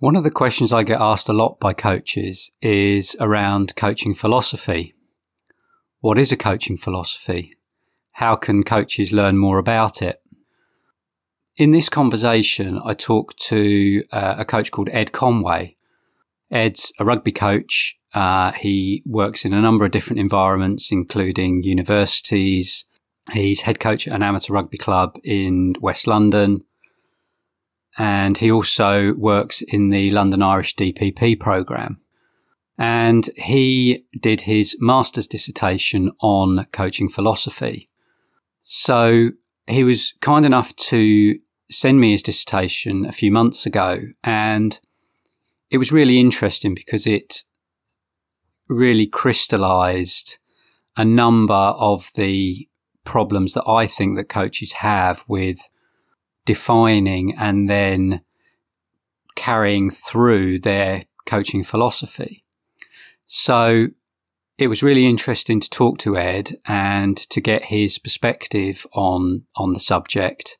One of the questions I get asked a lot by coaches is around coaching philosophy. What is a coaching philosophy? How can coaches learn more about it? In this conversation, I talked to uh, a coach called Ed Conway. Ed's a rugby coach. Uh, he works in a number of different environments, including universities. He's head coach at an amateur rugby club in West London. And he also works in the London Irish DPP program. And he did his master's dissertation on coaching philosophy. So he was kind enough to send me his dissertation a few months ago. And it was really interesting because it really crystallized a number of the problems that I think that coaches have with defining and then carrying through their coaching philosophy. So it was really interesting to talk to Ed and to get his perspective on, on the subject.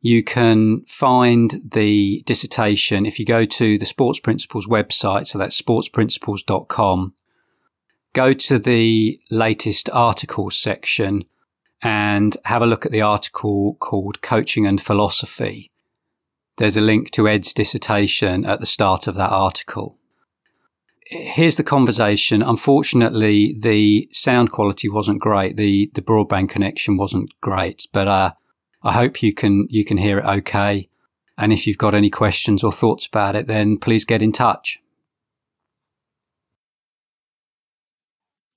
You can find the dissertation if you go to the Sports Principles website. So that's sportsprinciples.com. Go to the latest articles section and have a look at the article called Coaching and Philosophy. There's a link to Ed's dissertation at the start of that article. Here's the conversation. Unfortunately, the sound quality wasn't great. The, the broadband connection wasn't great, but, uh, I hope you can, you can hear it okay. And if you've got any questions or thoughts about it, then please get in touch.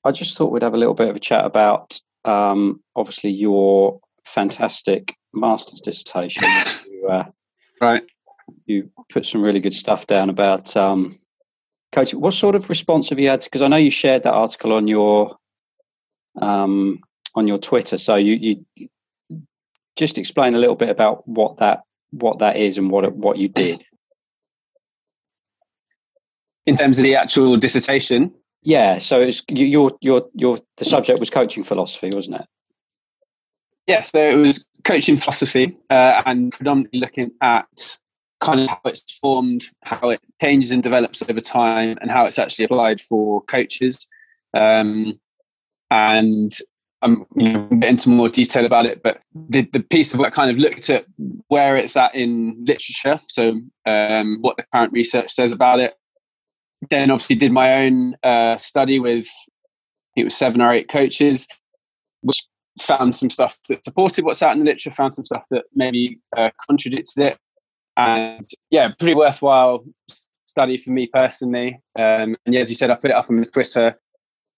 I just thought we'd have a little bit of a chat about um, obviously your fantastic master's dissertation. you, uh, right. You put some really good stuff down about um, coaching. What sort of response have you had? Because I know you shared that article on your um, on your Twitter. So you, you just explain a little bit about what that what that is and what what you did in terms of the actual dissertation. Yeah, so it's your your your the subject was coaching philosophy, wasn't it? Yes, so it was coaching philosophy uh, and predominantly looking at kind of how it's formed, how it changes and develops over time, and how it's actually applied for coaches. Um, and I'm you know, get into more detail about it, but the, the piece of work kind of looked at where it's at in literature, so um, what the current research says about it, then obviously did my own uh, study with it was seven or eight coaches, which found some stuff that supported what's out in the literature, found some stuff that maybe uh, contradicted it, and yeah, pretty worthwhile study for me personally. Um, and yeah, as you said, I put it up on Twitter.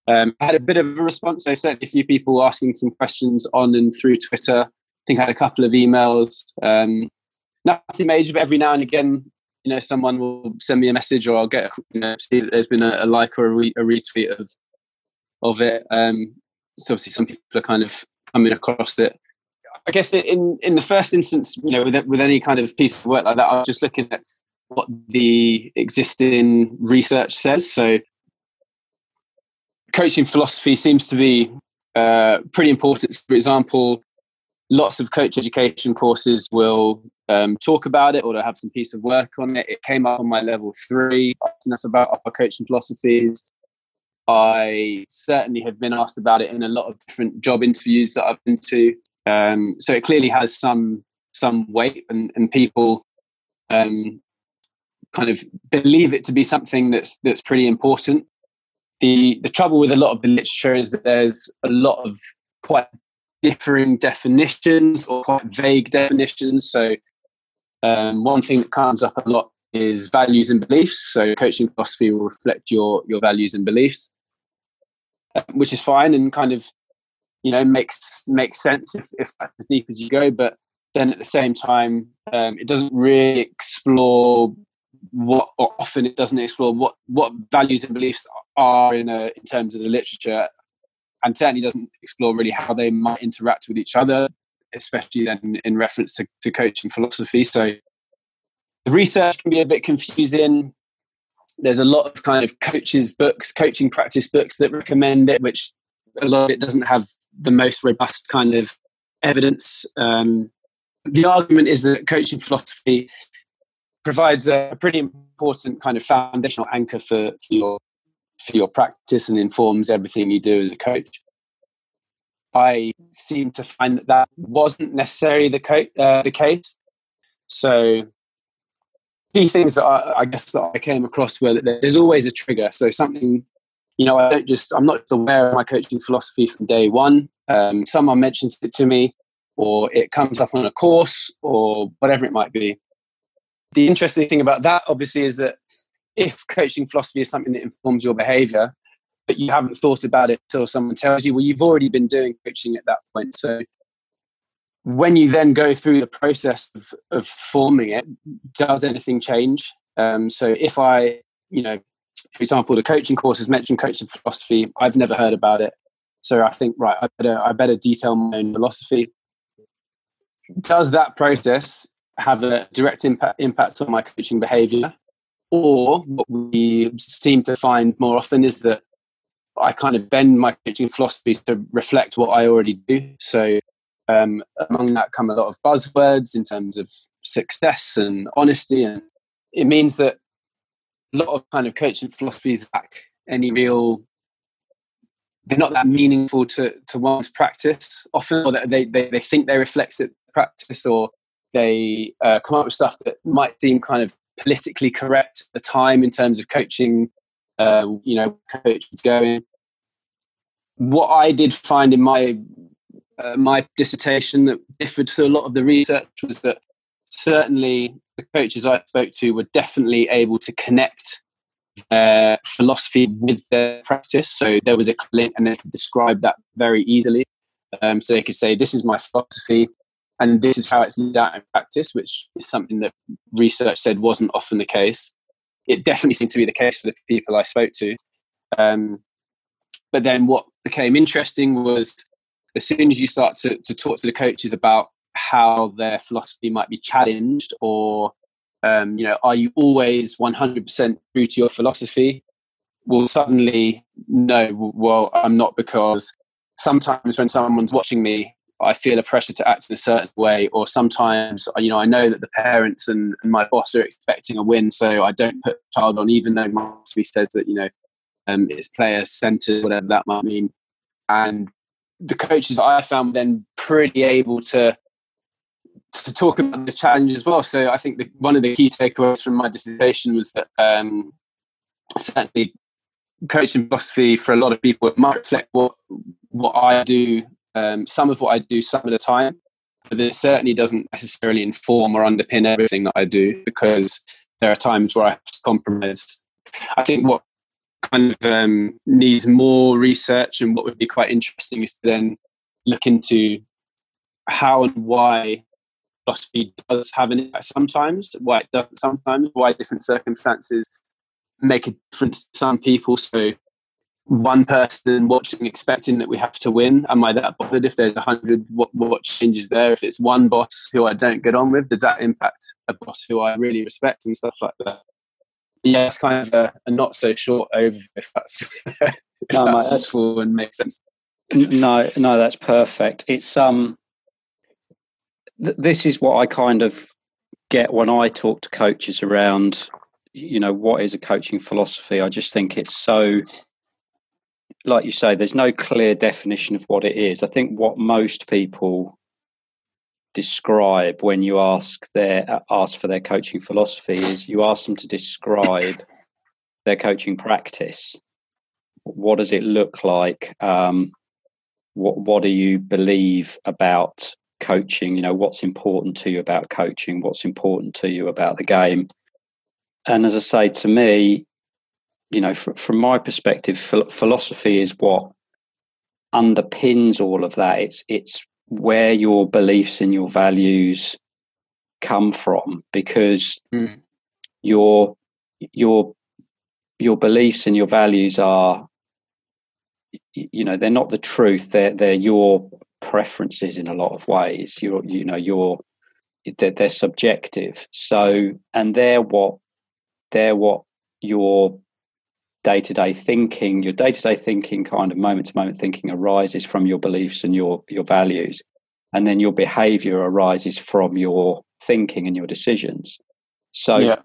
Um, I had a bit of a response. I sent a few people asking some questions on and through Twitter. I think I had a couple of emails. Um, nothing major, but every now and again, you know, someone will send me a message or I'll get, you know, see that there's been a, a like or a, re, a, retweet of of it. Um, so obviously, some people are kind of coming across it. I guess in in the first instance, you know, with with any kind of piece of work like that, I was just looking at what the existing research says. So, coaching philosophy seems to be uh, pretty important. For example, lots of coach education courses will um, talk about it or to have some piece of work on it. It came up on my level three. That's about our coaching philosophies. I certainly have been asked about it in a lot of different job interviews that I've been to. Um, so it clearly has some some weight, and, and people um, kind of believe it to be something that's that's pretty important. The the trouble with a lot of the literature is that there's a lot of quite differing definitions or quite vague definitions. So um, one thing that comes up a lot is values and beliefs. So coaching philosophy will reflect your your values and beliefs, uh, which is fine and kind of you know makes makes sense if, if that's as deep as you go. But then at the same time, um, it doesn't really explore what, or often it doesn't explore what what values and beliefs are in a in terms of the literature, and certainly doesn't explore really how they might interact with each other especially then in reference to, to coaching philosophy. So the research can be a bit confusing. There's a lot of kind of coaches books, coaching practice books that recommend it, which a lot of it doesn't have the most robust kind of evidence. Um, the argument is that coaching philosophy provides a pretty important kind of foundational anchor for, for your for your practice and informs everything you do as a coach. I seem to find that that wasn't necessarily the, co- uh, the case. So, key things that I, I, guess that I came across were that there's always a trigger. So something, you know, I don't just I'm not aware of my coaching philosophy from day one. Um, someone mentions it to me, or it comes up on a course, or whatever it might be. The interesting thing about that, obviously, is that if coaching philosophy is something that informs your behavior, but you haven't thought about it till someone tells you, well, you've already been doing coaching at that point. So when you then go through the process of, of forming it, does anything change? Um, so if I, you know, for example, the coaching course has mentioned coaching philosophy. I've never heard about it. So I think, right, I better, I better detail my own philosophy. Does that process have a direct impact, impact on my coaching behavior? Or what we seem to find more often is that I kind of bend my coaching philosophy to reflect what I already do. So um, among that come a lot of buzzwords in terms of success and honesty, and it means that a lot of kind of coaching philosophies lack any real. They're not that meaningful to, to one's practice often, or they, they, they think they reflect it practice, or they uh, come up with stuff that might seem kind of politically correct at the time in terms of coaching uh, you know, coach coaches going. What I did find in my uh, my dissertation that differed to a lot of the research was that certainly the coaches I spoke to were definitely able to connect their philosophy with their practice. So there was a link, and they could describe that very easily. Um, so they could say, "This is my philosophy." And this is how it's lived out in practice, which is something that research said wasn't often the case it definitely seemed to be the case for the people I spoke to. Um, but then what became interesting was as soon as you start to, to talk to the coaches about how their philosophy might be challenged or um, you know are you always 100% true to your philosophy well suddenly no well i'm not because sometimes when someone's watching me I feel a pressure to act in a certain way, or sometimes you know I know that the parents and, and my boss are expecting a win, so I don't put child on, even though Mosley says that you know um, it's player centered, whatever that might mean. And the coaches I found then pretty able to to talk about this challenge as well. So I think the, one of the key takeaways from my dissertation was that um, certainly coaching philosophy for a lot of people it might reflect what what I do um, some of what I do some of the time, but it certainly doesn't necessarily inform or underpin everything that I do because there are times where I have to compromise. I think what kind of um, needs more research and what would be quite interesting is to then look into how and why philosophy does have an impact sometimes, why it doesn't sometimes, why different circumstances make a difference to some people. So one person watching expecting that we have to win. Am i that bothered if there's a hundred what, what changes there? If it's one boss who i don't get on with does that impact a boss who i really respect and stuff like that? Yeah it's kind of a, a not so short over if that's if no, that's mate, useful and makes sense. No no that's perfect. It's um th- this is what i kind of get when i talk to coaches around you know what is a coaching philosophy. I just think it's so like you say, there's no clear definition of what it is. I think what most people describe when you ask their ask for their coaching philosophy is you ask them to describe their coaching practice. What does it look like? Um, what what do you believe about coaching? You know, what's important to you about coaching? What's important to you about the game? And as I say, to me, you know, fr- from my perspective, ph- philosophy is what underpins all of that. It's it's where your beliefs and your values come from because mm. your your your beliefs and your values are you know they're not the truth they're they're your preferences in a lot of ways you're you know you're they're, they're subjective so and they're what they're what your day to day thinking, your day to day thinking, kind of moment to moment thinking arises from your beliefs and your your values, and then your behavior arises from your thinking and your decisions. So, yeah.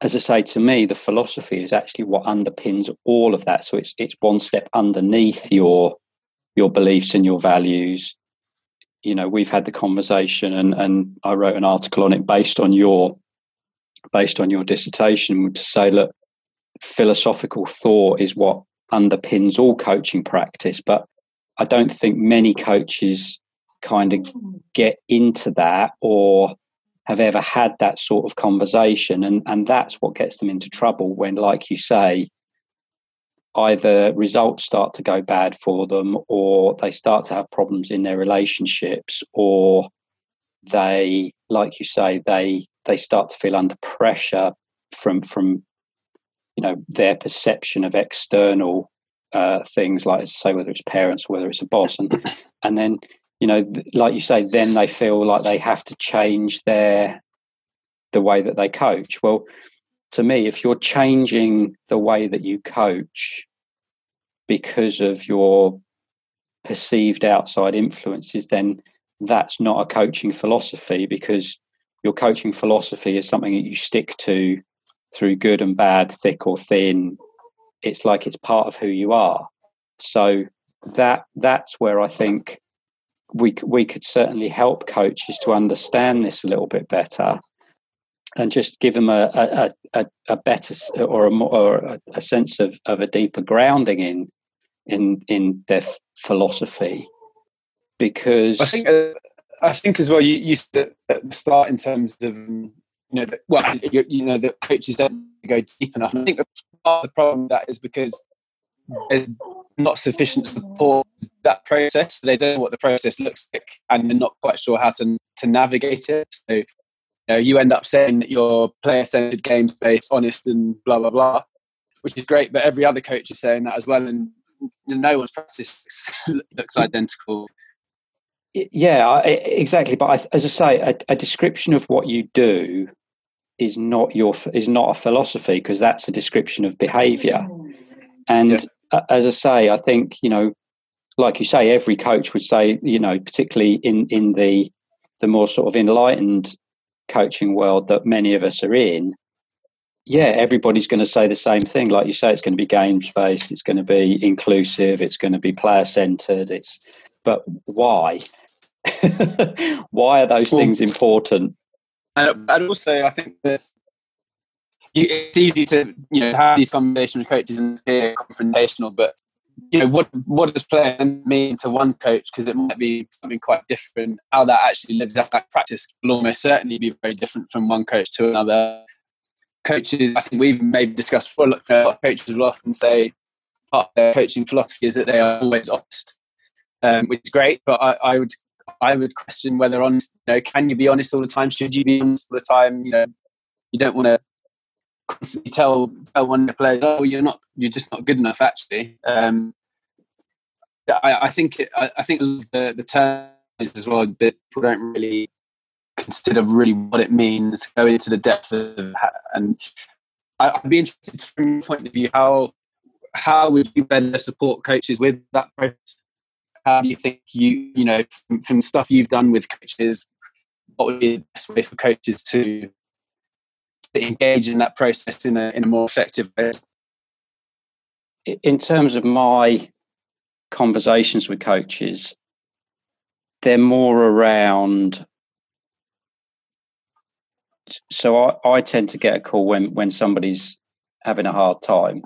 as I say, to me, the philosophy is actually what underpins all of that. So it's it's one step underneath your your beliefs and your values. You know, we've had the conversation, and and I wrote an article on it based on your based on your dissertation to say, look, philosophical thought is what underpins all coaching practice, but I don't think many coaches kind of get into that or have ever had that sort of conversation and and that's what gets them into trouble when like you say either results start to go bad for them or they start to have problems in their relationships or they like you say they they start to feel under pressure from from you know their perception of external uh, things like i say whether it's parents whether it's a boss and and then you know like you say then they feel like they have to change their the way that they coach. Well to me if you're changing the way that you coach because of your perceived outside influences then that's not a coaching philosophy because your coaching philosophy is something that you stick to through good and bad, thick or thin. It's like it's part of who you are. So that that's where I think we we could certainly help coaches to understand this a little bit better, and just give them a a, a, a better or a more or a sense of, of a deeper grounding in in in their philosophy. Because I think uh, I think as well you, you said at the start in terms of you know, that, well, you, you, know, the coaches don't go deep enough. I think part of the problem with that is because there's not sufficient support that process. They don't know what the process looks like, and they're not quite sure how to to navigate it. So, you know, you end up saying that you're player-centered, games-based, honest, and blah blah blah, which is great. But every other coach is saying that as well, and no one's practice looks identical. Yeah, exactly. But as I say, a, a description of what you do is not your is not a philosophy because that's a description of behavior. And yeah. as i say i think you know like you say every coach would say you know particularly in in the the more sort of enlightened coaching world that many of us are in yeah everybody's going to say the same thing. Like you say it's going to be games based it's going to be inclusive it's going to be player centered it's but why? Why are those things important and, and also, I think that you, it's easy to you know have these conversations with coaches and be confrontational, but you know what what does playing mean to one coach because it might be something quite different. How that actually lives out that practice will almost certainly be very different from one coach to another. Coaches, I think we've maybe discussed before. Coaches will often say part of their coaching philosophy is that they are always honest, um, which is great. But I, I would I would question whether honest, you know, can you be honest all the time? Should you be honest all the time? You know, you don't want to constantly tell tell one of the players, "Oh, you're not, you're just not good enough." Actually, um, I, I, think it, I, I, think the the terms as well that people don't really consider really what it means. Go into the depth of, and I, would be interested from your point of view how how would you better support coaches with that process? How do you think you you know from, from stuff you've done with coaches what would be the best way for coaches to, to engage in that process in a in a more effective way in terms of my conversations with coaches they're more around so I, I tend to get a call when when somebody's having a hard time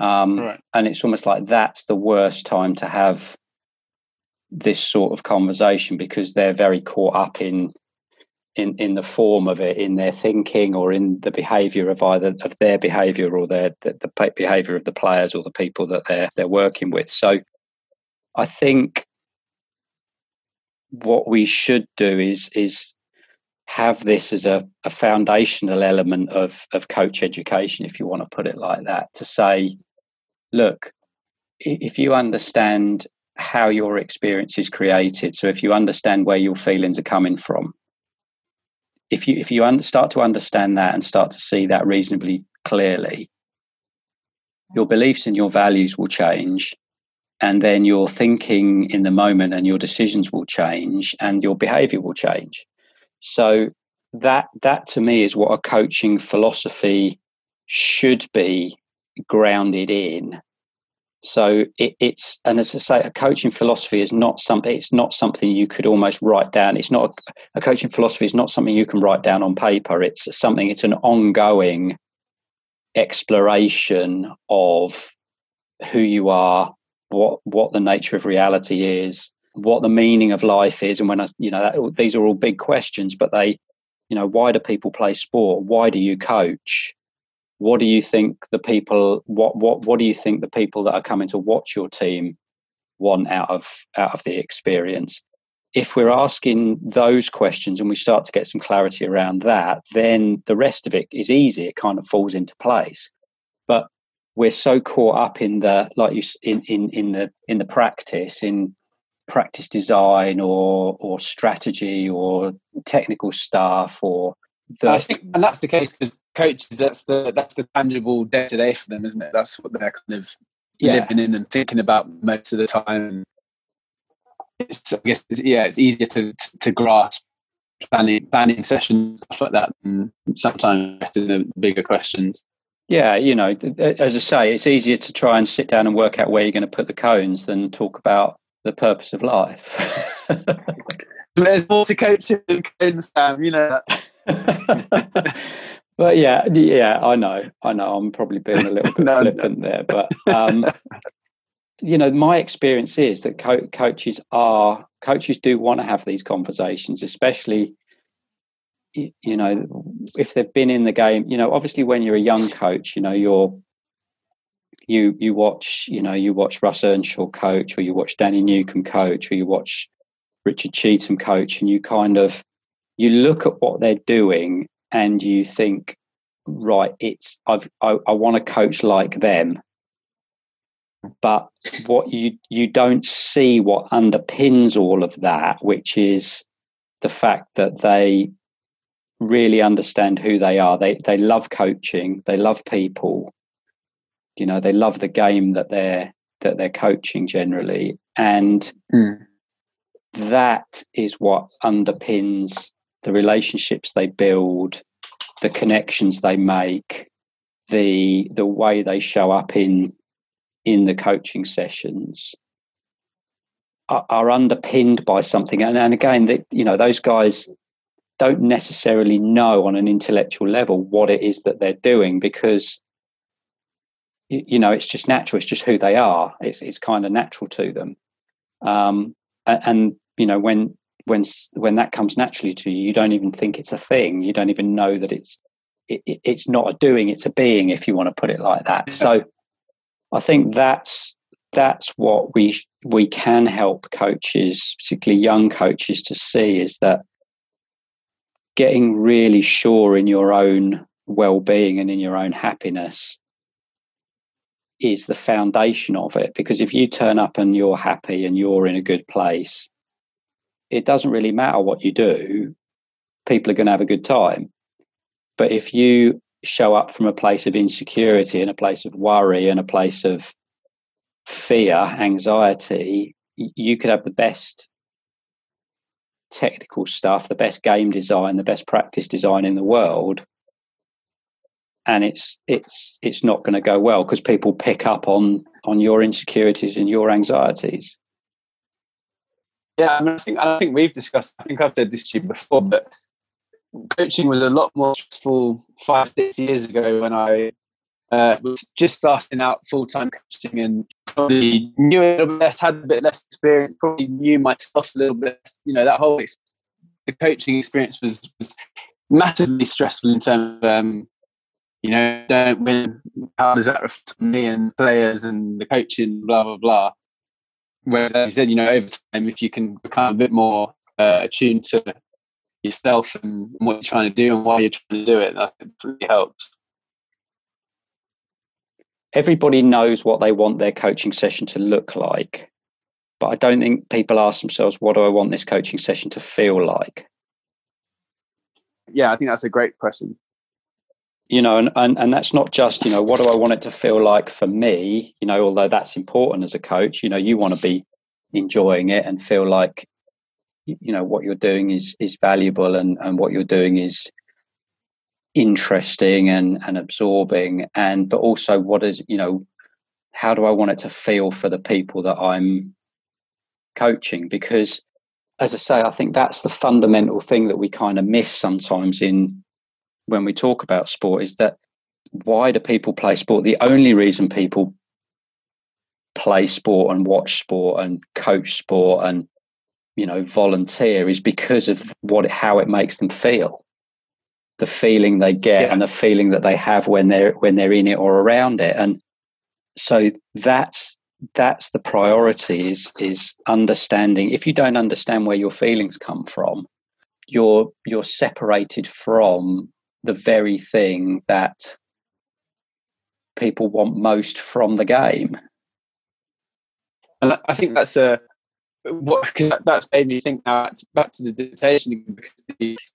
um, right. and it's almost like that's the worst time to have this sort of conversation because they're very caught up in in in the form of it in their thinking or in the behavior of either of their behavior or their the, the behavior of the players or the people that they're they're working with. So i think what we should do is is have this as a, a foundational element of of coach education if you want to put it like that to say look if you understand how your experience is created. So if you understand where your feelings are coming from, if you if you un- start to understand that and start to see that reasonably clearly, your beliefs and your values will change, and then your thinking in the moment and your decisions will change, and your behavior will change. So that that to me is what a coaching philosophy should be grounded in. So it, it's and as I say, a coaching philosophy is not something. It's not something you could almost write down. It's not a, a coaching philosophy is not something you can write down on paper. It's something. It's an ongoing exploration of who you are, what what the nature of reality is, what the meaning of life is, and when I, you know, that, these are all big questions, but they, you know, why do people play sport? Why do you coach? What do you think the people? What what what do you think the people that are coming to watch your team want out of out of the experience? If we're asking those questions and we start to get some clarity around that, then the rest of it is easy. It kind of falls into place. But we're so caught up in the like you in in in the in the practice in practice design or or strategy or technical stuff or the, I think, and that's the case because coaches that's the that's the tangible day to day for them, isn't it? That's what they're kind of yeah. living in and thinking about most of the time. It's, I guess, it's, yeah, it's easier to, to, to grasp planning planning sessions stuff like that, and sometimes the bigger questions. Yeah, you know, as I say, it's easier to try and sit down and work out where you're going to put the cones than talk about the purpose of life. There's more to coaching than cones, Sam. You know that. but yeah, yeah, I know, I know. I'm probably being a little bit no, flippant no. there, but um, you know, my experience is that co- coaches are coaches do want to have these conversations, especially you know if they've been in the game you know obviously when you're a young coach you know you're you you watch you know you watch russ earnshaw coach or you watch danny newcombe coach or you watch richard cheetham coach and you kind of you look at what they're doing and you think right it's i've i, I want to coach like them but what you you don't see what underpins all of that which is the fact that they really understand who they are. They they love coaching. They love people. You know, they love the game that they're that they're coaching generally, and mm. that is what underpins the relationships they build, the connections they make, the the way they show up in in the coaching sessions are, are underpinned by something. And, and again, that you know, those guys don't necessarily know on an intellectual level what it is that they're doing because you know it's just natural. It's just who they are. It's it's kind of natural to them. Um, and, and, you know when when when that comes naturally to you you don't even think it's a thing. You don't even know that it's it, it's not a doing it's a being if you want to put it like that. So i think that's that's what we we can help coaches particularly young coaches to see is that getting really sure in your own well-being and in your own happiness is the foundation of it. Because if you turn up and you're happy and you're in a good place it doesn't really matter what you do people are going to have a good time but if you show up from a place of insecurity and a place of worry and a place of fear anxiety you could have the best technical stuff, the best game design, the best practice design in the world, and it's it's it's not going to go well because people pick up on on your insecurities and your anxieties. Yeah, I mean, I think I think we've discussed. I think I've said this to you before, but coaching was a lot more stressful five six years ago when I uh, was just starting out full time coaching and probably knew a little bit had a bit less experience, probably knew myself a little bit. Less. You know, that whole the coaching experience was, was massively stressful in terms of, um, you know, don't win. How does that reflect me and players and the coaching, blah, blah, blah. Whereas, as you said, you know, over time, if you can become a bit more uh, attuned to yourself and what you're trying to do and why you're trying to do it, that really helps everybody knows what they want their coaching session to look like. But I don't think people ask themselves, what do I want this coaching session to feel like? Yeah, I think that's a great question. You know, and, and, and that's not just, you know, what do I want it to feel like for me? You know, although that's important as a coach, you know, you want to be enjoying it and feel like, you know what you're doing is is valuable and and what you're doing is interesting and and absorbing and but also what is you know how do i want it to feel for the people that i'm coaching because as i say i think that's the fundamental thing that we kind of miss sometimes in when we talk about sport is that why do people play sport? The only reason people play sport and watch sport and coach sport and you know volunteer is because of what how it makes them feel. The feeling they get yeah. and the feeling that they have when they're when they're in it or around it. And so that's that's the priority is is understanding. If you don't understand where your feelings come from you're you're separated from the very thing that people want most from the game and i think that's a what because that's made me think now back to the dissertation because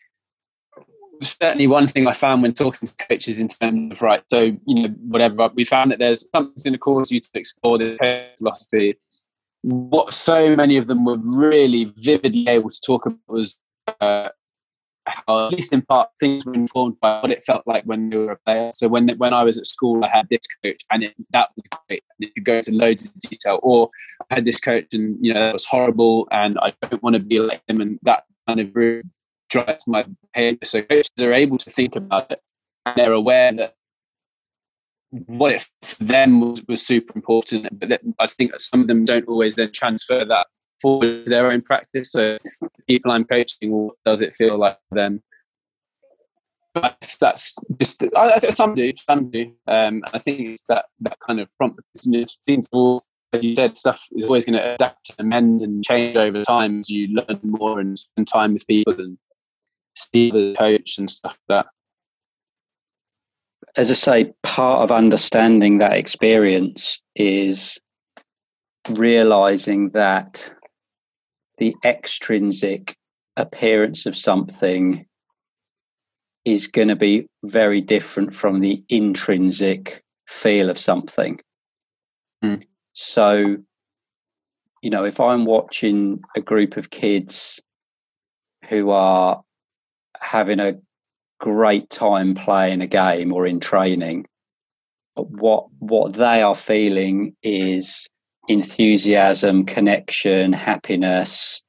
certainly one thing I found when talking to coaches in terms of right, so you know whatever we found that there's something to cause you to explore the philosophy. What so many of them were really vividly able to talk about was uh, how, at least in part, things were informed by what it felt like when they were a player. So when when I was at school, I had this coach, and it, that was great, and it could go into loads of detail. Or I had this coach, and you know that was horrible, and I don't want to be like him, and that kind of really drives my behavior. So coaches are able to think about it, and they're aware that what it for them was, was super important. But I think some of them don't always then transfer that forward to their own practice. So people I'm coaching, what does it feel like then? That's, that's just I, I think some do, some do. Um, I think it's that that kind of prompt. Things always, as you said, stuff is always going to adapt and amend and change over time as you learn more and spend time with people and see the coach and stuff like that. As I say, part of understanding that experience is realizing that the extrinsic appearance of something is going to be very different from the intrinsic feel of something. Mm. So, you know, if I'm watching a group of kids who are having a great time playing a game or in training, what what they are feeling is enthusiasm, connection, happiness,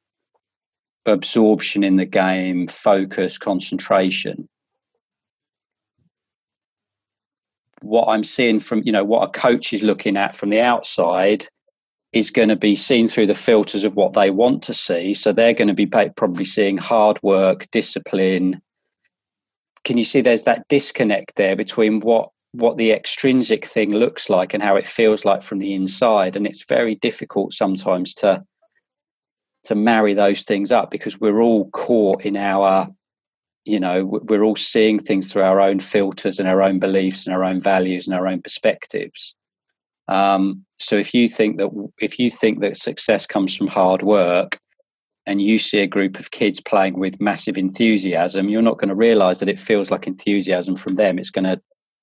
absorption in the game, focus, concentration. What I'm seeing from, you know, what a coach is looking at from the outside is going to be seen through the filters of what they want to see. So they're going to be probably seeing hard work, discipline. Can you see there's that disconnect there between what what the extrinsic thing looks like and how it feels like from the inside. And it's very difficult sometimes to to marry those things up because we're all caught in our you know we're all seeing things through our own filters and our own beliefs and our own values and our own perspectives. Um, so if you think that if you think that success comes from hard work and you see a group of kids playing with massive enthusiasm you're not going to realize that it feels like enthusiasm from them. It's going to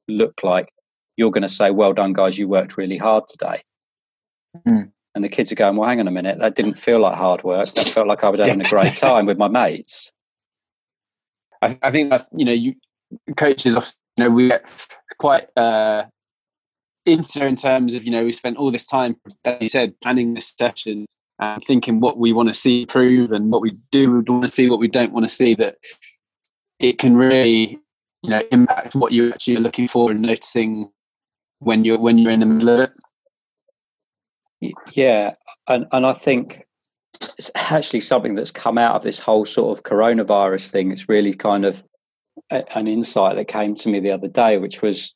look like you're going to say, "Well done, guys! You worked really hard today." Mm. And the kids are going, "Well, hang on a minute. That didn't feel like hard work. That felt like I was having yeah. a great time with my mates." I, I, think that's you know, you coaches, you know, we get quite uh, into in terms of you know we spent all this time, as you said, planning this session and thinking what we want to see improve and what we do want to see, what we don't want to see. That it can really you know impact what you actually are looking for and noticing when you're when you're in the middle of it? Yeah and and i think it's actually something that's come out of this whole sort of coronavirus thing. It's really kind of a, an insight that came to me the other day which was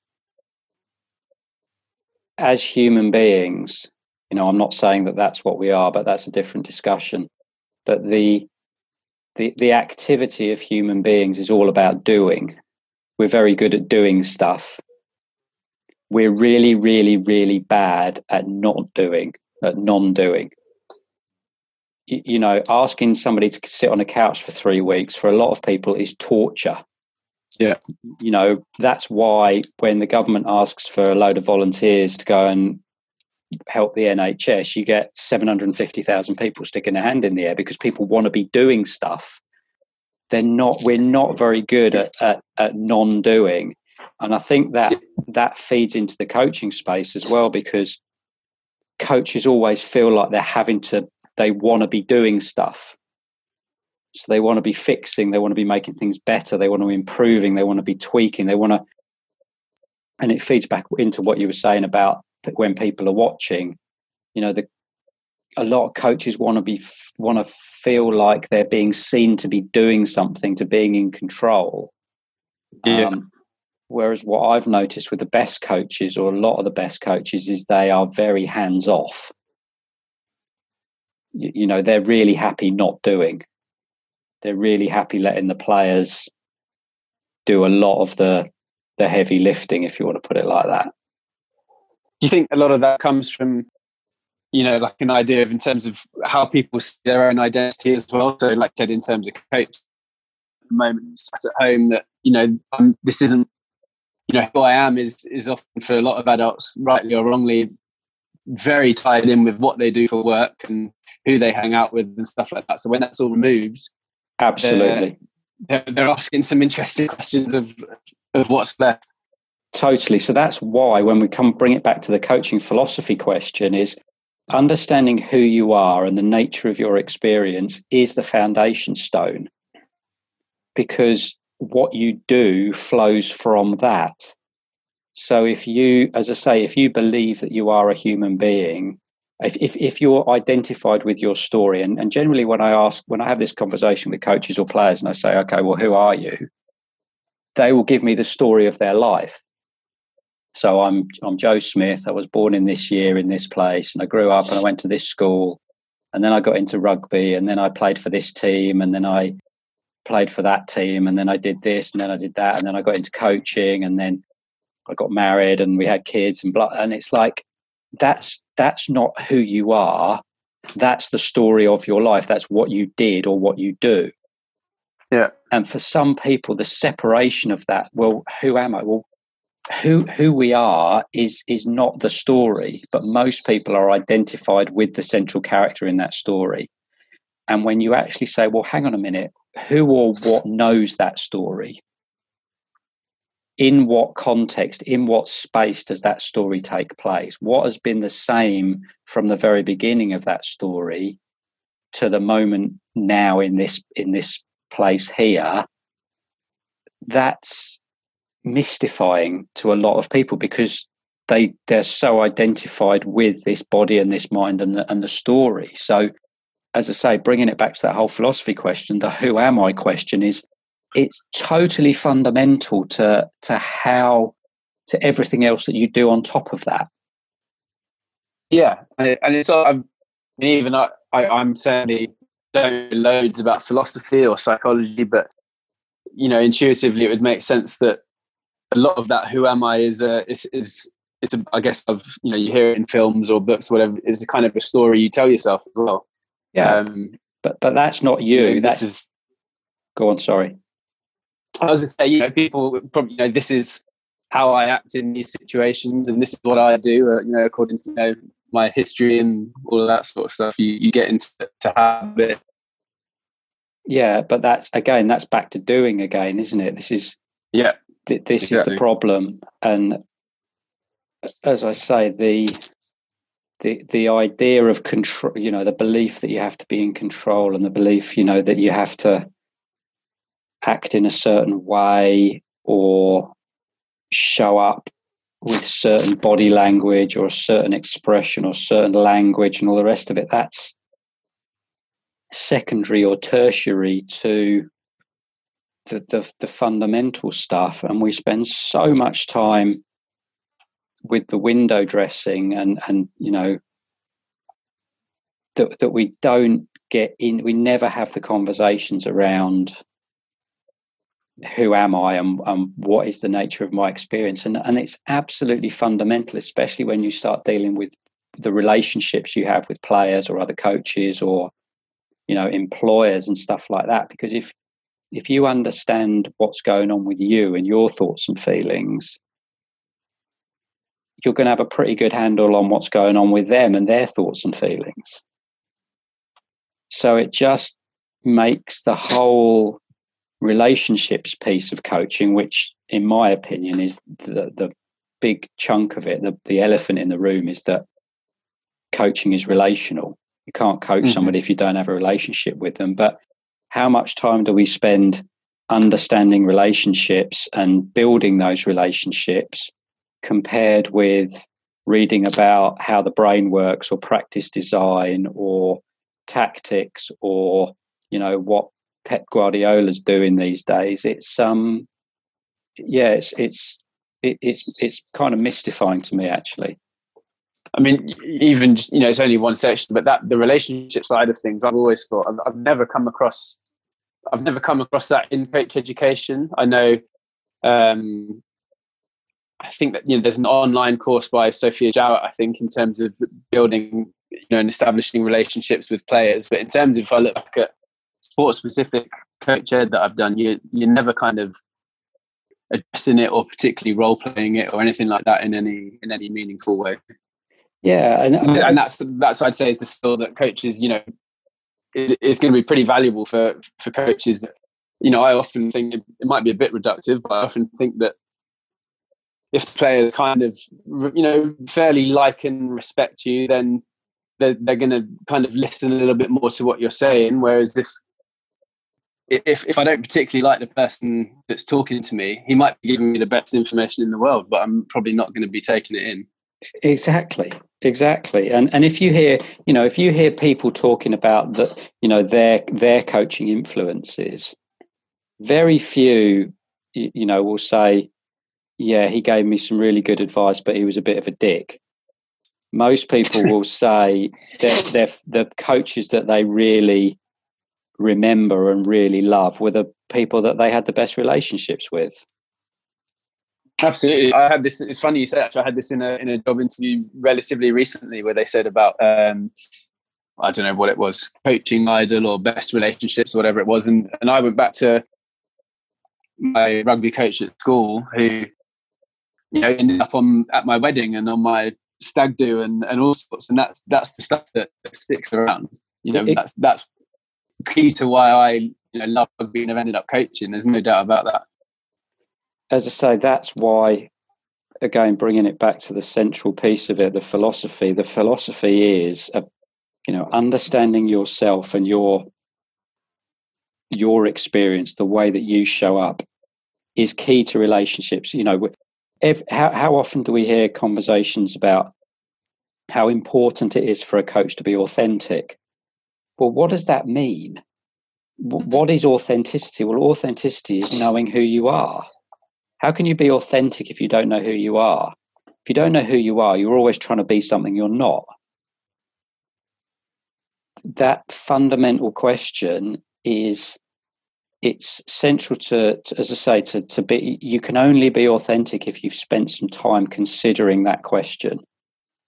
as human beings you know i'm not saying that that's what we are but that's a different discussion but the the the activity of human beings is all about doing we're very good at doing stuff. We're really, really, really bad at not doing, at non doing. You, you know, asking somebody to sit on a couch for three weeks for a lot of people is torture. Yeah. You know, that's why when the government asks for a load of volunteers to go and help the NHS, you get 750,000 people sticking their hand in the air because people want to be doing stuff. They're not, we're not very good at, at, at non doing. And I think that that feeds into the coaching space as well because coaches always feel like they're having to, they want to be doing stuff. So they want to be fixing, they want to be making things better, they want to be improving, they want to be tweaking, they want to, and it feeds back into what you were saying about when people are watching. You know, the a lot of coaches want to be want to feel like they're being seen to be doing something, to being in control. Yeah. Um, whereas what I've noticed with the best coaches, or a lot of the best coaches, is they are very hands off. You, you know, they're really happy not doing. They're really happy letting the players do a lot of the the heavy lifting, if you want to put it like that. Do you think a lot of that comes from you know, like an idea of in terms of how people see their own identity as well. So, like I said, in terms of coach, at the moment sat at home that you know um, this isn't, you know, who I am is is often for a lot of adults, rightly or wrongly, very tied in with what they do for work and who they hang out with and stuff like that. So when that's all removed, absolutely, they're, they're, they're asking some interesting questions of of what's left. Totally. So that's why when we come bring it back to the coaching philosophy question is understanding who you are and the nature of your experience is the foundation stone because what you do flows from that. So if you, as I say, if you believe that you are a human being, if, if, if you're identified with your story, and, and generally when I ask, when I have this conversation with coaches or players and I say, okay, well, who are you? They will give me the story of their life. So I'm I'm Joe Smith. I was born in this year in this place, and I grew up and I went to this school, and then I got into rugby, and then I played for this team, and then I played for that team, and then I did this, and then I did that, and then I got into coaching, and then I got married, and we had kids, and blah. And it's like that's that's not who you are. That's the story of your life. That's what you did or what you do. Yeah. And for some people, the separation of that, well, who am I? Well, who who we are is is not the story, but most people are identified with the central character in that story. And when you actually say, "Well, hang on a minute, who or what knows that story? In what context, in what space does that story take place? What has been the same from the very beginning of that story to the moment now in this in this place here?" That's mystifying to a lot of people because they they're so identified with this body and this mind and the, and the story. So, as I say, bringing it back to that whole philosophy question, the "Who am I?" question is it's totally fundamental to to how to everything else that you do on top of that. Yeah, and it's I'm, even I, I I'm certainly don't loads about philosophy or psychology, but you know, intuitively it would make sense that a lot of that who am I is a is is it's a, I guess of you know you hear it in films or books or whatever is the kind of a story you tell yourself as well. Yeah, um, but but that's not you. you know, that's is, go on. Sorry. I was to say, you know, people probably you know this is how I act in these situations, and this is what I do. Uh, you know, according to you know, my history and all of that sort of stuff, you you get into to habit. Yeah, but that's again, that's back to doing again, isn't it? This is yeah th- this exactly. is the problem. And as I say, the the the idea of control, you know, the belief that you have to be in control, and the belief, you know, that you have to act in a certain way or show up with certain body language or a certain expression or certain language and all the rest of it that's secondary or tertiary to the, the, the fundamental stuff, and we spend so much time with the window dressing, and and you know that that we don't get in. We never have the conversations around who am I and, and what is the nature of my experience, and and it's absolutely fundamental, especially when you start dealing with the relationships you have with players or other coaches or you know employers and stuff like that because if if you understand what's going on with you and your thoughts and feelings, you're going to have a pretty good handle on what's going on with them and their thoughts and feelings. So it just makes the whole relationships piece of coaching, which, in my opinion, is the, the big chunk of it, the, the elephant in the room, is that coaching is relational. You can't coach mm-hmm. somebody if you don't have a relationship with them. But how much time do we spend understanding relationships and building those relationships compared with reading about how the brain works or practice design or tactics or you know what Pep Guardiola's doing these days. It's um yeah, it's it's it, it's it's kind of mystifying to me actually. I mean, even you know, it's only one section, but that the relationship side of things, I've always thought I've, I've never come across, I've never come across that in coach education. I know, um, I think that you know, there's an online course by Sophia Jowett, I think, in terms of building, you know, and establishing relationships with players. But in terms of if I look back at sports specific coach ed that I've done, you you never kind of addressing it or particularly role playing it or anything like that in any in any meaningful way. Yeah, and, and that's that's I'd say is the skill that coaches, you know, is, is going to be pretty valuable for for coaches. That, you know, I often think it, it might be a bit reductive, but I often think that if players kind of you know fairly like and respect you, then they're, they're going to kind of listen a little bit more to what you're saying. Whereas if if if I don't particularly like the person that's talking to me, he might be giving me the best information in the world, but I'm probably not going to be taking it in. Exactly, exactly. And and if you hear, you know, if you hear people talking about that, you know, their their coaching influences, very few, you know, will say, "Yeah, he gave me some really good advice, but he was a bit of a dick." Most people will say that they're the coaches that they really remember and really love were the people that they had the best relationships with. Absolutely. I had this. It's funny you say actually. I had this in a in a job interview relatively recently where they said about um, I don't know what it was, coaching idol or best relationships or whatever it was, and and I went back to my rugby coach at school who you know ended up on at my wedding and on my stag do and and all sorts, and that's that's the stuff that sticks around. You know, it, that's that's key to why I you know love rugby and have ended up coaching. There's no doubt about that as I say, that's why, again, bringing it back to the central piece of it, the philosophy. The philosophy is, a, you know, understanding yourself and your your experience, the way that you show up, is key to relationships. You know, if, how how often do we hear conversations about how important it is for a coach to be authentic? Well, what does that mean? What is authenticity? Well, authenticity is knowing who you are how can you be authentic if you don't know who you are? If you don't know who you are, you're always trying to be something you're not. That fundamental question is it's central to, to, as I say, to, to be you can only be authentic if you've spent some time considering that question.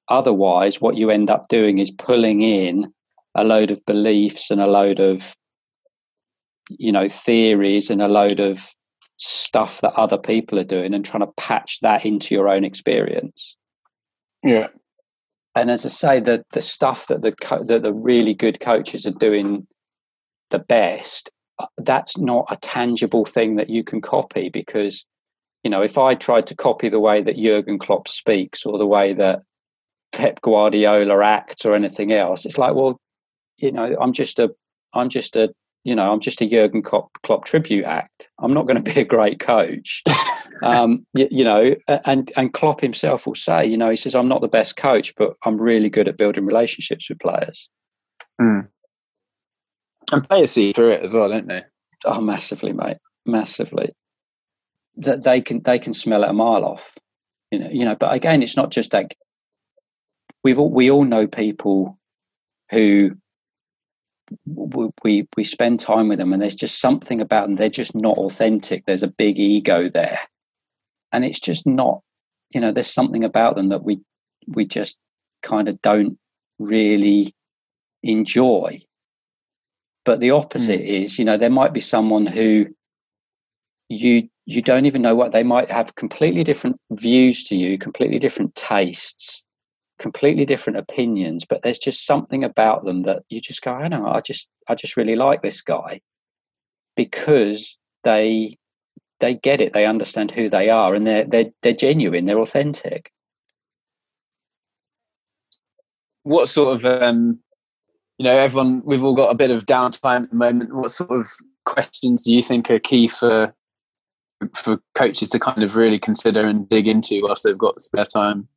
Otherwise, what you end up doing is pulling in a load of beliefs and a load of you know theories and a load of stuff that other people are doing and trying to patch that into your own experience. Yeah. And as I say, the the stuff that the co- that the really good coaches are doing the best, uh, that's not a tangible thing that you can copy because, you know, if I tried to copy the way that Jurgen Klopp speaks or the way that Pep Guardiola acts or anything else, it's like, well, you know, I'm just a I'm just a you know, I'm just a Jurgen Klopp, Klopp tribute act. I'm not going to be a great coach. um, you, you, know, and and Klopp himself will say, you know, he says, I'm not the best coach, but I'm really good at building relationships with players. Mm. And players see through it as well, don't they? Oh, massively, mate, massively. That they can they can smell it a mile off. You know, you know. But again, it's not just like we've all we all know people who we we spend time with them and there's just something about them. They're just not authentic. There's a big ego there. And it's just not you know there's something about them that we we just kind of don't really enjoy. But the opposite mm. is you know there might be someone who you you don't even know what they might have completely different views to you, completely different tastes, completely different opinions, but there's just something about them that you just go, I know, I just I just really like this guy because they they get it, they understand who they are, and they're they're they're genuine, they're authentic. What sort of um, you know, everyone we've all got a bit of downtime at the moment. What sort of questions do you think are key for for coaches to kind of really consider and dig into whilst they've got spare time?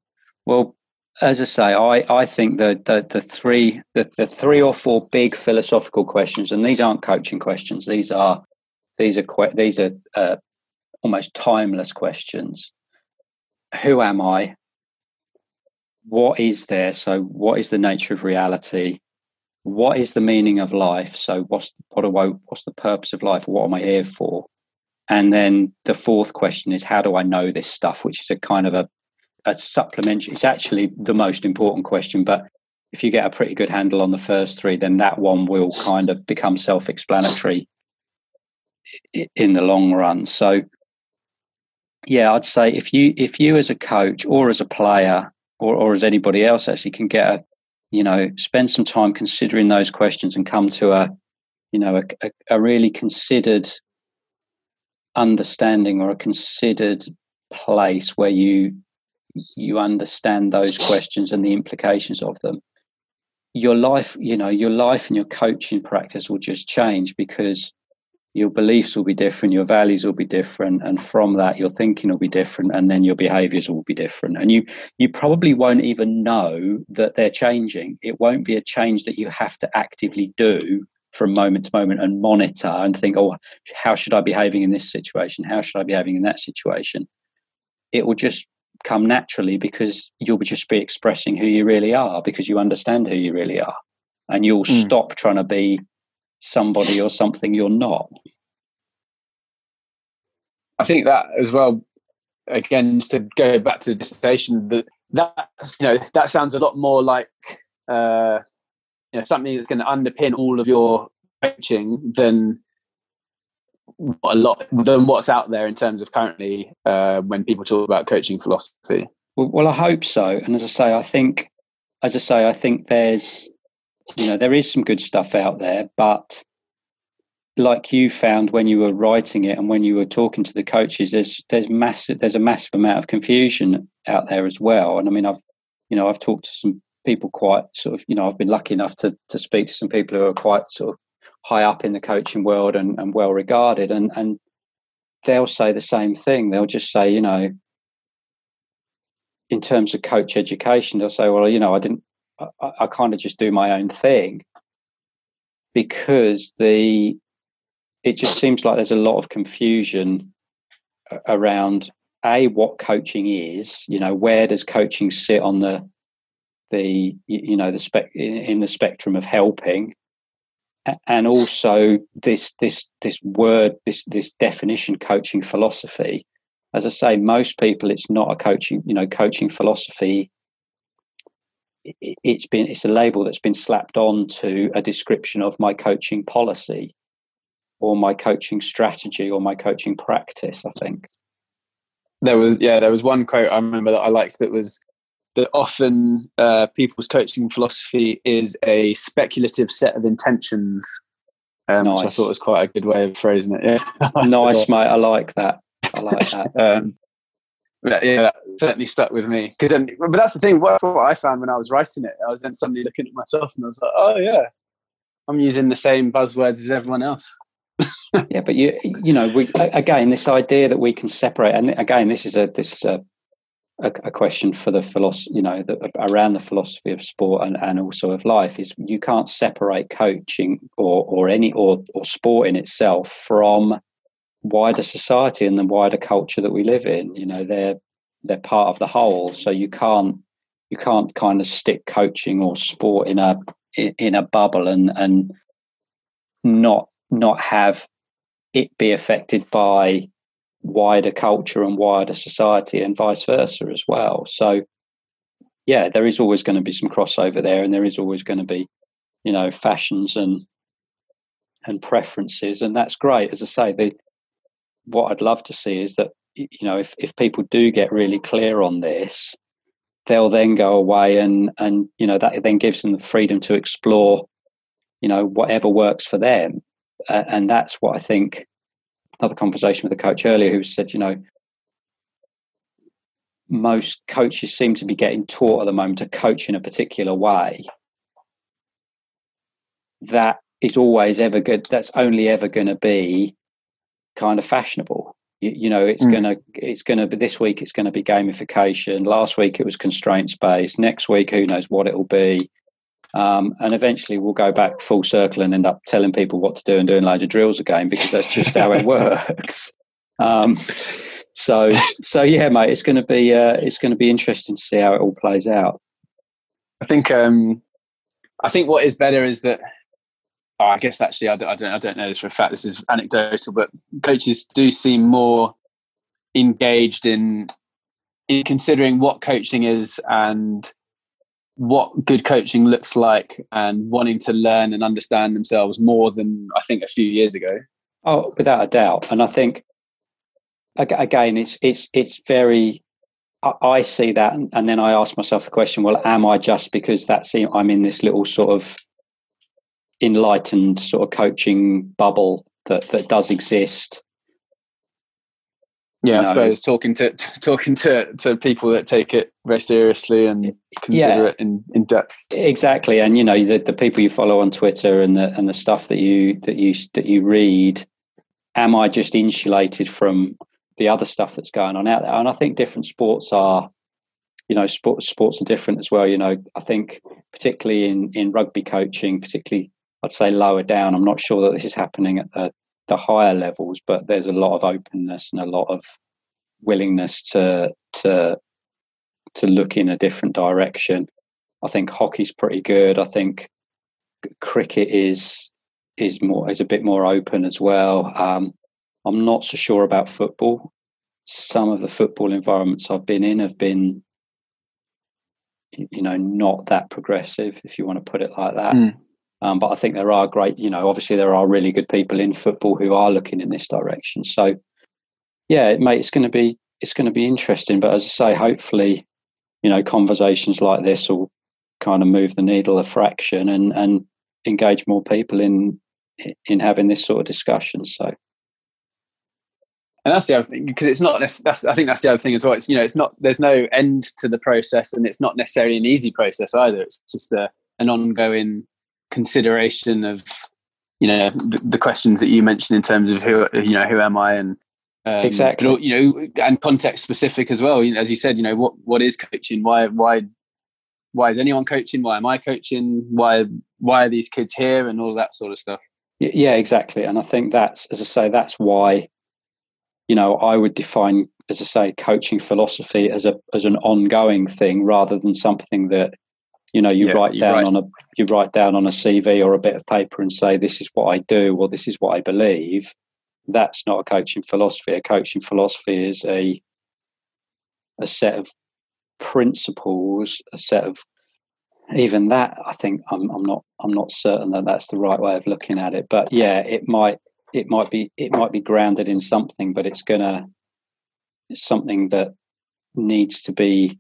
Well, as I say, I, I think that the, the three the, the three or four big philosophical questions, and these aren't coaching questions. These are these are these are uh, almost timeless questions. Who am I? What is there? So, what is the nature of reality? What is the meaning of life? So, what's what what's the purpose of life? What am I here for? And then the fourth question is, how do I know this stuff? Which is a kind of a, a supplementary. It's actually the most important question, but if you get a pretty good handle on the first three, then that one will kind of become self-explanatory in the long run. So yeah, I'd say if you if you as a coach or as a player or, or as anybody else actually can get a you know spend some time considering those questions and come to a you know a, a really considered understanding or a considered place where you you understand those questions and the implications of them your life you know your life and your coaching practice will just change because your beliefs will be different, your values will be different, and from that your thinking will be different, and then your behaviors will be different. And you you probably won't even know that they're changing. It won't be a change that you have to actively do from moment to moment and monitor and think, oh, how should I be behaving in this situation? How should I be behaving in that situation? It will just come naturally because you'll just be expressing who you really are because you understand who you really are. And you'll mm. stop trying to be somebody or something you're not. I think that as well. Again, just to go back to the dissertation, that that's you know that sounds a lot more like uh, you know something that's going to underpin all of your coaching than a lot than what's out there in terms of currently uh, when people talk about coaching philosophy. Well, well, I hope so. And as I say, I think, as I say, I think there's you know there is some good stuff out there but like you found when you were writing it and when you were talking to the coaches there's there's massive there's a massive amount of confusion out there as well and i mean i've you know i've talked to some people quite sort of you know i've been lucky enough to to speak to some people who are quite sort of high up in the coaching world and, and well regarded. And and they'll say the same thing. They'll just say you know in terms of coach education they'll say well you know i didn't I, I kind of just do my own thing. Because the it just seems like there's a lot of confusion around a what coaching is you know where does coaching sit on the the you know the spec in the spectrum of helping and also this this this word this this definition coaching philosophy. As i say most people it's not a coaching you know coaching philosophy. It's been it's a label that's been slapped on to a description of my coaching policy or my coaching strategy or my coaching practice i think. There was yeah there was one quote i remember that i liked that was that often uh, people's coaching philosophy is a speculative set of intentions um, nice. which i thought was quite a good way of phrasing it yeah nice mate i like that i like that um, yeah, that certainly stuck with me. Because then, but that's the thing. That's what I found when I was writing it. I was then suddenly looking at myself and I was like, oh yeah, I'm using the same buzzwords as everyone else. yeah, but you, you know, we again this idea that we can separate, and again, this is a this is a a, a question for the philosophy, you know, the, around the philosophy of sport and, and also of life is you can't separate coaching or or any or or sport in itself from wider society and the wider culture that we live in. You know, they're they're part of the whole. So you can't you can't kind of stick coaching or sport in a in a bubble and and not not have it be affected by wider culture and wider society and vice versa as well. So yeah, there is always going to be some crossover there and there is always going to be, you know, fashions and and preferences and that's great. As I say, the what I'd love to see is that you know if if people do get really clear on this, they'll then go away and and you know that then gives them the freedom to explore, you know, whatever works for them, uh, and that's what I think. Another conversation with a coach earlier who said, you know, most coaches seem to be getting taught at the moment to coach in a particular way. That is always ever good that's only ever going to be kind of fashionable. You, you know it's mm. gonna it's gonna be this week it's gonna be gamification last week it was constraints based next week who knows what it'll be um, and eventually we'll go back full circle and end up telling people what to do and doing loads of drills again because that's just how it works um, so so yeah, mate, it's going to be uh, it's going to be interesting to see how it all plays out. I think um, I think what is better is that oh, I guess actually I don't, I don't I don't know this for a fact. This is anecdotal, but coaches do seem more engaged in in considering what coaching is and what good coaching looks like and wanting to learn and understand themselves more than I think a few years ago. Oh, without a doubt. And I think again, it's it's it's very. I see that, and then I ask myself the question: Well, am I just because that's I'm in this little sort of enlightened sort of coaching bubble that that does exist? Yeah, I suppose talking to talking to to people that take it very seriously and consider yeah, it in, in depth. Exactly, and you know the, the people you follow on Twitter and the and the stuff that you that you that you read. Am I just insulated from the other stuff that's going on out there. And I think different sports are, you know, sports sports are different as well. You know, I think particularly in in rugby coaching, particularly I'd say lower down. I'm not sure that this is happening at the the higher levels, but there's a lot of openness and a lot of willingness to to to look in a different direction. I think hockey's pretty good. I think cricket is is more is a bit more open as well. Um, I'm not so sure about football. Some of the football environments I've been in have been, you know, not that progressive, if you want to put it like that. Mm. Um, but I think there are great, you know, obviously there are really good people in football who are looking in this direction. So, yeah, mate, it's going to be it's going to be interesting. But as I say, hopefully, you know, conversations like this will kind of move the needle a fraction and and engage more people in in having this sort of discussion. So and that's the other thing because it's not that's i think that's the other thing as well it's you know it's not there's no end to the process and it's not necessarily an easy process either it's just a, an ongoing consideration of you know the, the, questions that you mentioned in terms of who you know who am i and um, exactly. but, you know and context specific as well. As you said you know what what is coaching? Why why why is anyone coaching? Why am i coaching? Why why are these kids here? And all that sort of stuff. Yeah exactly. And i think that's as i say that's why you know, I would define, as I say, coaching philosophy as a as an ongoing thing rather than something that you know you yeah, write down on a you write down on a CV or a bit of paper and say this is what I do or this is what I believe. That's not a coaching philosophy. A coaching philosophy is a a set of principles, a set of even that. I think I'm, I'm not I'm not certain that that's the right way of looking at it. But yeah, it might it might be it might be grounded in something, but it's gonna it's something that needs to be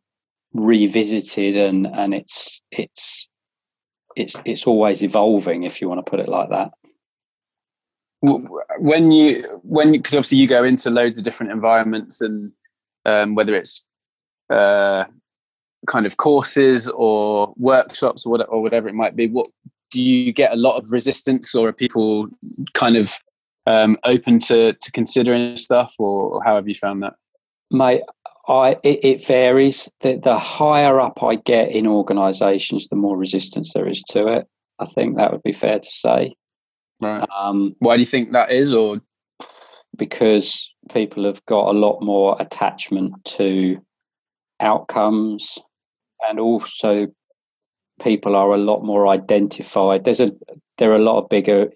revisited and and it's it's it's it's always evolving if you want to put it like that when you when because obviously you go into loads of different environments and um, whether it's uh, kind of courses or workshops or whatever, or whatever it might be what do you get a lot of resistance or are people kind of um, open to to considering stuff, or, or how have you found that? Mate, I it, it, varies. The, the higher up I get in organisations, the more resistance there is to it. I think that would be fair to say. Right. Um, Why do you think that is, or because people have got a lot more attachment to outcomes, and also people are a lot more identified. There's a there are a lot of bigger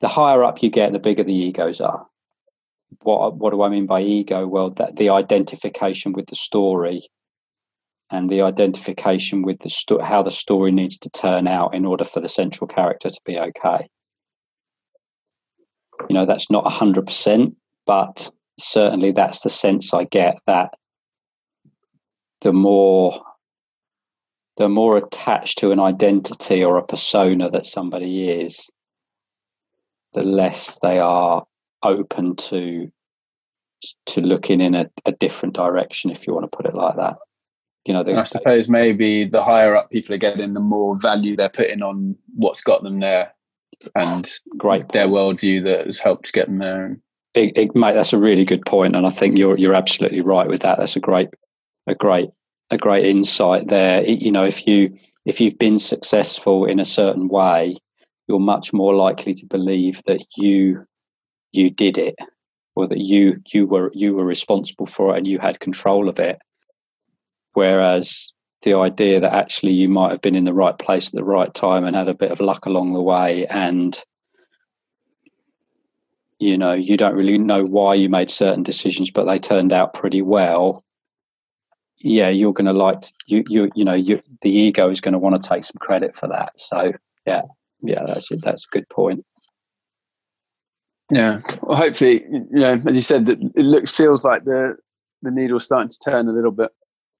the higher up you get, the bigger the egos are. What what do I mean by ego? Well, that the identification with the story and the identification with the sto- how the story needs to turn out in order for the central character to be okay. You know, that's not hundred percent, but certainly that's the sense I get that the more the more attached to an identity or a persona that somebody is, the less they are open to to looking in a, a different direction, if you want to put it like that. You know, I suppose maybe the higher up people are getting, the more value they're putting on what's got them there, and great their worldview that has helped get them there. It, it, mate, that's a really good point, and I think you're you're absolutely right with that. That's a great a great a great insight there. You know, if you if you've been successful in a certain way, you're much more likely to believe that you you did it or that you you were you were responsible for it and you had control of it. Whereas the idea that actually you might have been in the right place at the right time and had a bit of luck along the way and you know you don't really know why you made certain decisions but they turned out pretty well. Yeah you're going to like you you you know you the ego is going to want to take some credit for that. So yeah yeah that's it. That's a good point yeah. Well hopefully you know as you said that it looks feels like the the needle's starting to turn a little bit.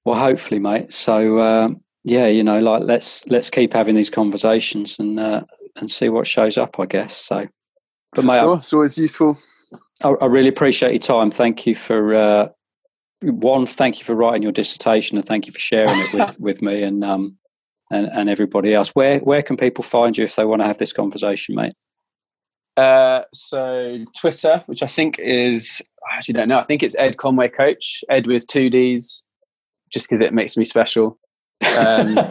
Well hopefully mate. So um, yeah you know like let's let's keep having these conversations and uh, and see what shows up i guess. So but mate sure. it's always useful. I, I, really appreciate your time. Thank you for uh, one thank you for writing your dissertation and thank you for sharing it with with me and um and, and everybody else. Where where can people find you if they want to have this conversation mate uh, so Twitter, which I think is I actually don't know. I think it's Ed Conway Coach, Ed with two D's, just because it makes me special. Um,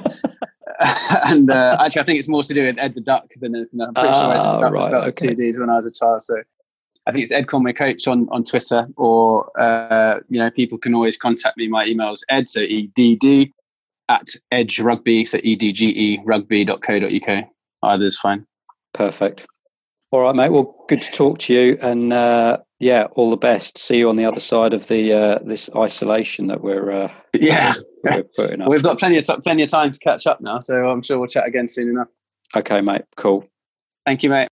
and uh, actually, I think it's more to do with Ed the Duck than anything. I'm pretty sure Ed the ah, Duck right, was spelled okay. with two D's when I was a child. So I think it's Ed Conway Coach on on Twitter, or uh, you know, people can always contact me. My email is ed so e d d at edge rugby so e d g e rugby.co.uk. Either is fine. Perfect. All right, mate. Well, good to talk to you, and uh, yeah, all the best. See you on the other side of the uh, this isolation that we're uh, yeah we're putting up. We've got plenty of t- plenty of time to catch up now, so I'm sure we'll chat again soon enough. Okay, mate. Cool. Thank you, mate.